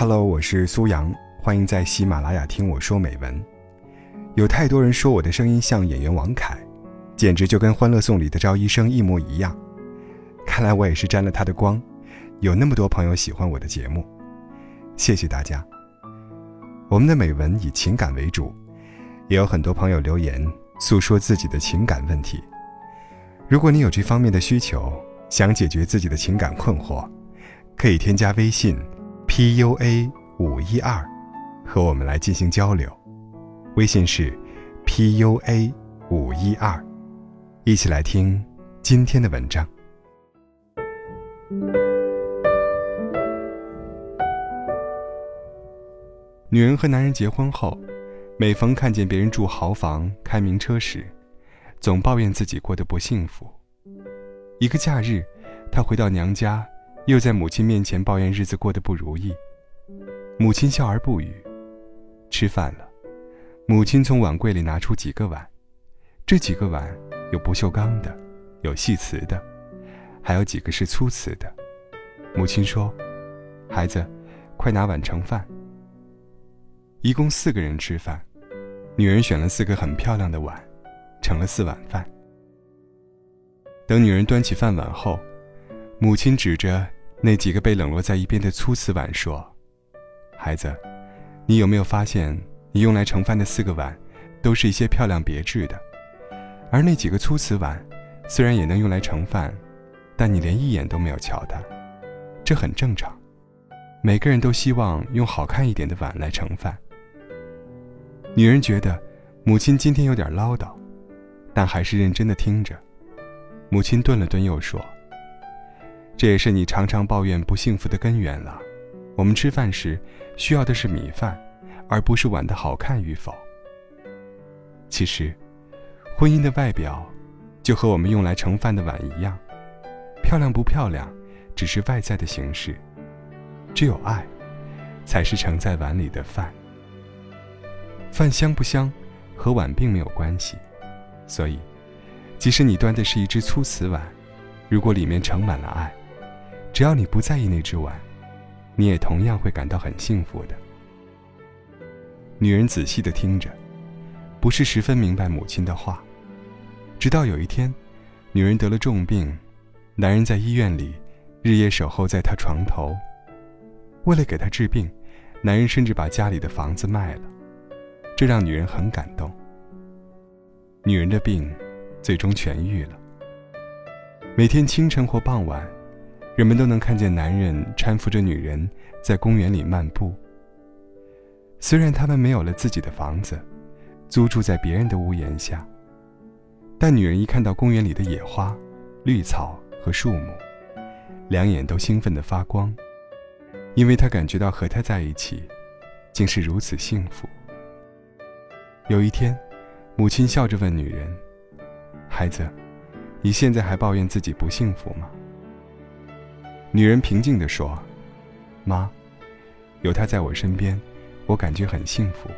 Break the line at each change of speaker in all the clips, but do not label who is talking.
Hello，我是苏阳，欢迎在喜马拉雅听我说美文。有太多人说我的声音像演员王凯，简直就跟《欢乐颂》里的赵医生一模一样。看来我也是沾了他的光，有那么多朋友喜欢我的节目，谢谢大家。我们的美文以情感为主，也有很多朋友留言诉说自己的情感问题。如果你有这方面的需求，想解决自己的情感困惑，可以添加微信 p u a 五一二，和我们来进行交流。微信是 p u a 五一二，一起来听今天的文章。女人和男人结婚后，每逢看见别人住豪房、开名车时，总抱怨自己过得不幸福。一个假日，她回到娘家，又在母亲面前抱怨日子过得不如意。母亲笑而不语。吃饭了，母亲从碗柜里拿出几个碗，这几个碗有不锈钢的，有细瓷的，还有几个是粗瓷的。母亲说：“孩子，快拿碗盛饭。”一共四个人吃饭，女人选了四个很漂亮的碗，盛了四碗饭。等女人端起饭碗后，母亲指着那几个被冷落在一边的粗瓷碗说：“孩子，你有没有发现，你用来盛饭的四个碗，都是一些漂亮别致的，而那几个粗瓷碗，虽然也能用来盛饭，但你连一眼都没有瞧它。这很正常，每个人都希望用好看一点的碗来盛饭。”女人觉得母亲今天有点唠叨，但还是认真的听着。母亲顿了顿，又说：“这也是你常常抱怨不幸福的根源了。我们吃饭时需要的是米饭，而不是碗的好看与否。其实，婚姻的外表就和我们用来盛饭的碗一样，漂亮不漂亮只是外在的形式，只有爱，才是盛在碗里的饭。”饭香不香，和碗并没有关系，所以，即使你端的是一只粗瓷碗，如果里面盛满了爱，只要你不在意那只碗，你也同样会感到很幸福的。女人仔细的听着，不是十分明白母亲的话，直到有一天，女人得了重病，男人在医院里日夜守候在她床头，为了给她治病，男人甚至把家里的房子卖了。这让女人很感动。女人的病最终痊愈了。每天清晨或傍晚，人们都能看见男人搀扶着女人在公园里漫步。虽然他们没有了自己的房子，租住在别人的屋檐下，但女人一看到公园里的野花、绿草和树木，两眼都兴奋地发光，因为她感觉到和他在一起，竟是如此幸福。有一天，母亲笑着问女人：“孩子，你现在还抱怨自己不幸福吗？”女人平静地说：“妈，有他在我身边，我感觉很幸福。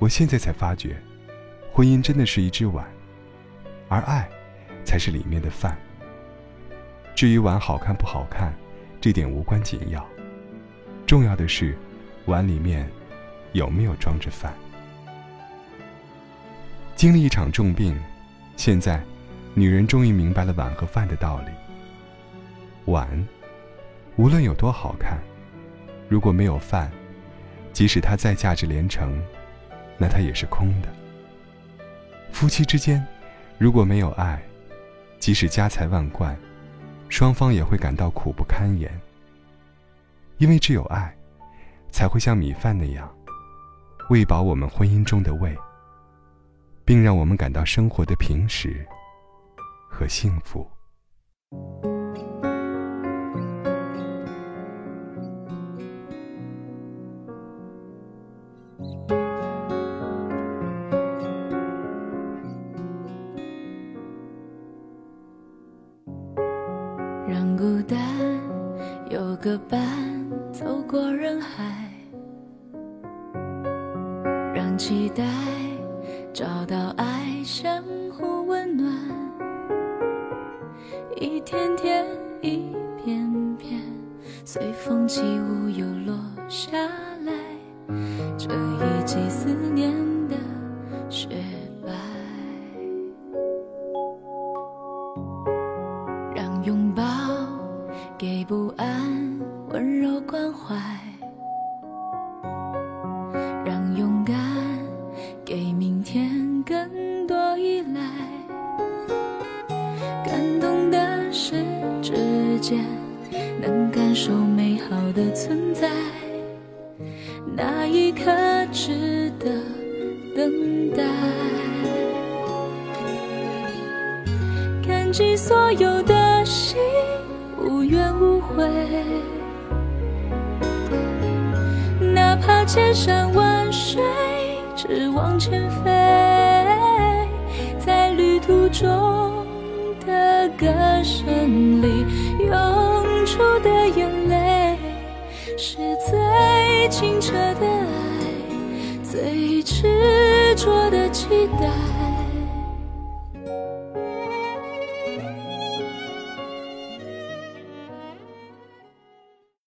我现在才发觉，婚姻真的是一只碗，而爱，才是里面的饭。至于碗好看不好看，这点无关紧要，重要的是，碗里面有没有装着饭。”经历一场重病，现在，女人终于明白了碗和饭的道理。碗，无论有多好看，如果没有饭，即使它再价值连城，那它也是空的。夫妻之间，如果没有爱，即使家财万贯，双方也会感到苦不堪言。因为只有爱，才会像米饭那样，喂饱我们婚姻中的胃。并让我们感到生活的平实和幸福。
让孤单有个伴，走过人海，让期待。找到爱，相互温暖，一天天，一片片，随风起舞又落下来，这一季思念的雪能感受美好的存在，那一刻值得等待。感激所有的心，无怨无悔。哪怕千山万水，只往前飞，在旅途中的歌声里有。出的眼泪，是最清澈的爱，最执着的期待。